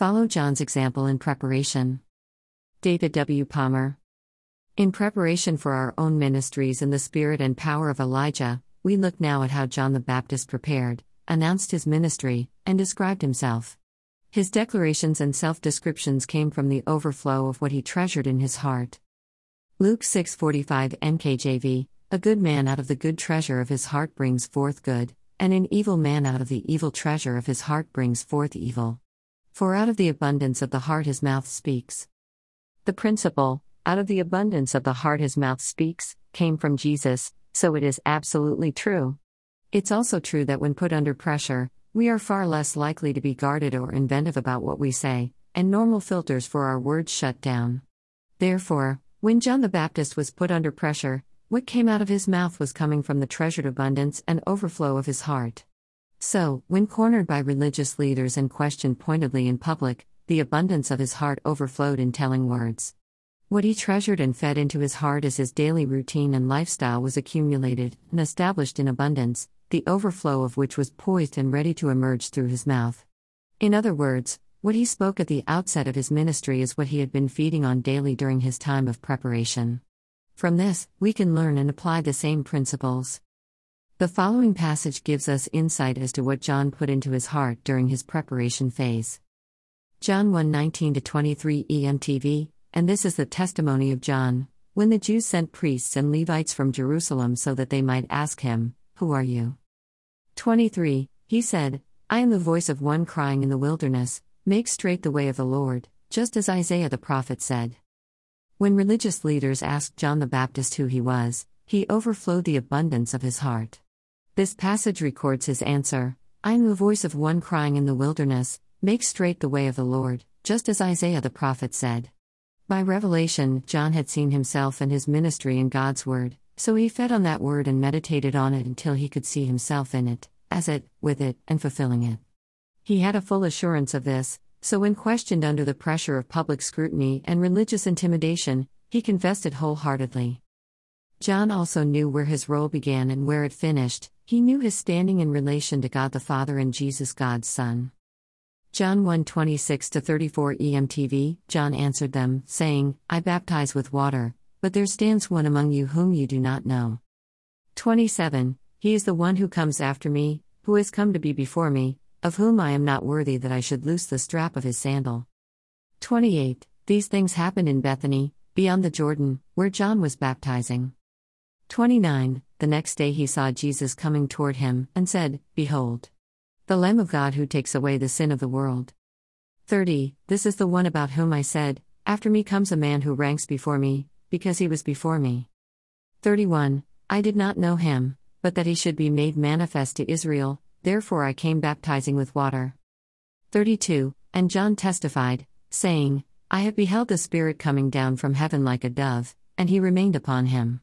Follow John's example in preparation. David W. Palmer. In preparation for our own ministries in the spirit and power of Elijah, we look now at how John the Baptist prepared, announced his ministry, and described himself. His declarations and self descriptions came from the overflow of what he treasured in his heart. Luke 6:45 NKJV A good man out of the good treasure of his heart brings forth good, and an evil man out of the evil treasure of his heart brings forth evil. For out of the abundance of the heart his mouth speaks. The principle, out of the abundance of the heart his mouth speaks, came from Jesus, so it is absolutely true. It's also true that when put under pressure, we are far less likely to be guarded or inventive about what we say, and normal filters for our words shut down. Therefore, when John the Baptist was put under pressure, what came out of his mouth was coming from the treasured abundance and overflow of his heart. So, when cornered by religious leaders and questioned pointedly in public, the abundance of his heart overflowed in telling words. What he treasured and fed into his heart as his daily routine and lifestyle was accumulated and established in abundance, the overflow of which was poised and ready to emerge through his mouth. In other words, what he spoke at the outset of his ministry is what he had been feeding on daily during his time of preparation. From this, we can learn and apply the same principles. The following passage gives us insight as to what John put into his heart during his preparation phase. John 1 19 23 EMTV, and this is the testimony of John, when the Jews sent priests and Levites from Jerusalem so that they might ask him, Who are you? 23. He said, I am the voice of one crying in the wilderness, Make straight the way of the Lord, just as Isaiah the prophet said. When religious leaders asked John the Baptist who he was, he overflowed the abundance of his heart. This passage records his answer I am the voice of one crying in the wilderness, Make straight the way of the Lord, just as Isaiah the prophet said. By revelation, John had seen himself and his ministry in God's Word, so he fed on that Word and meditated on it until he could see himself in it, as it, with it, and fulfilling it. He had a full assurance of this, so when questioned under the pressure of public scrutiny and religious intimidation, he confessed it wholeheartedly. John also knew where his role began and where it finished, he knew his standing in relation to God the Father and Jesus God's Son. John 1 26 34 EMTV, John answered them, saying, I baptize with water, but there stands one among you whom you do not know. 27 He is the one who comes after me, who has come to be before me, of whom I am not worthy that I should loose the strap of his sandal. 28 These things happened in Bethany, beyond the Jordan, where John was baptizing. 29 The next day he saw Jesus coming toward him, and said, Behold, the Lamb of God who takes away the sin of the world. 30. This is the one about whom I said, After me comes a man who ranks before me, because he was before me. 31. I did not know him, but that he should be made manifest to Israel, therefore I came baptizing with water. 32. And John testified, saying, I have beheld the Spirit coming down from heaven like a dove, and he remained upon him.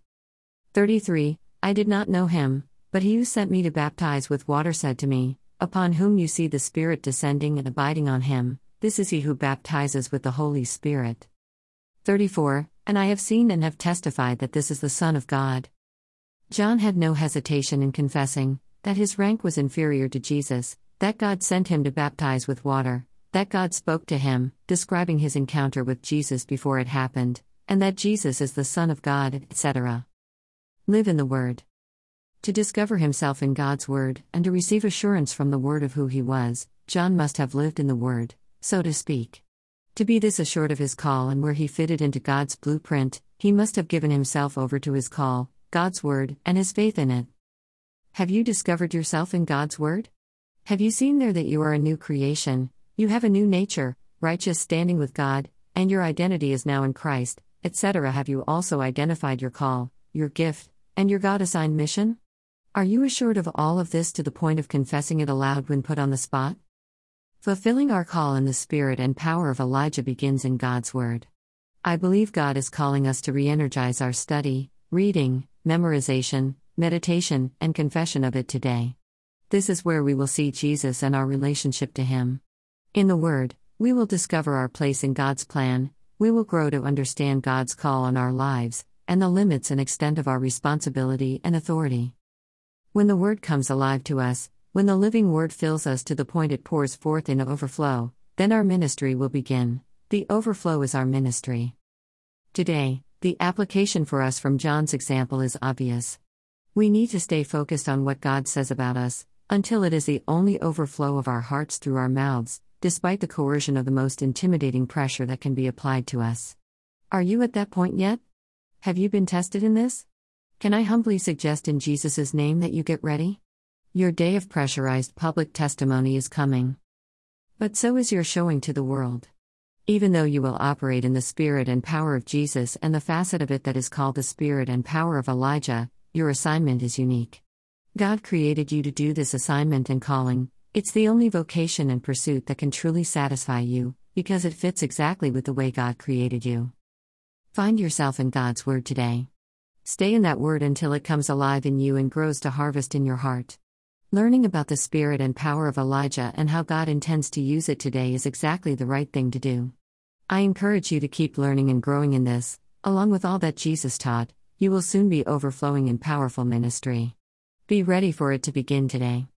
33. I did not know him, but he who sent me to baptize with water said to me, Upon whom you see the Spirit descending and abiding on him, this is he who baptizes with the Holy Spirit. 34 And I have seen and have testified that this is the Son of God. John had no hesitation in confessing that his rank was inferior to Jesus, that God sent him to baptize with water, that God spoke to him, describing his encounter with Jesus before it happened, and that Jesus is the Son of God, etc. Live in the Word. To discover himself in God's Word, and to receive assurance from the Word of who he was, John must have lived in the Word, so to speak. To be this assured of his call and where he fitted into God's blueprint, he must have given himself over to his call, God's Word, and his faith in it. Have you discovered yourself in God's Word? Have you seen there that you are a new creation, you have a new nature, righteous standing with God, and your identity is now in Christ, etc.? Have you also identified your call, your gift, and your God assigned mission? Are you assured of all of this to the point of confessing it aloud when put on the spot? Fulfilling our call in the spirit and power of Elijah begins in God's Word. I believe God is calling us to re energize our study, reading, memorization, meditation, and confession of it today. This is where we will see Jesus and our relationship to Him. In the Word, we will discover our place in God's plan, we will grow to understand God's call on our lives, and the limits and extent of our responsibility and authority. When the Word comes alive to us, when the living Word fills us to the point it pours forth in overflow, Then our ministry will begin. The overflow is our ministry. Today, the application for us from John's example is obvious. We need to stay focused on what God says about us, until it is the only overflow of our hearts through our mouths, despite the coercion of the most intimidating pressure that can be applied to us. Are you at that point yet? Have you been tested in this? Can I humbly suggest in Jesus' name that you get ready? Your day of pressurized public testimony is coming. But so is your showing to the world. Even though you will operate in the spirit and power of Jesus and the facet of it that is called the spirit and power of Elijah, your assignment is unique. God created you to do this assignment and calling, it's the only vocation and pursuit that can truly satisfy you, because it fits exactly with the way God created you. Find yourself in God's Word today. Stay in that Word until it comes alive in you and grows to harvest in your heart. Learning about the spirit and power of Elijah and how God intends to use it today is exactly the right thing to do. I encourage you to keep learning and growing in this, along with all that Jesus taught, you will soon be overflowing in powerful ministry. Be ready for it to begin today.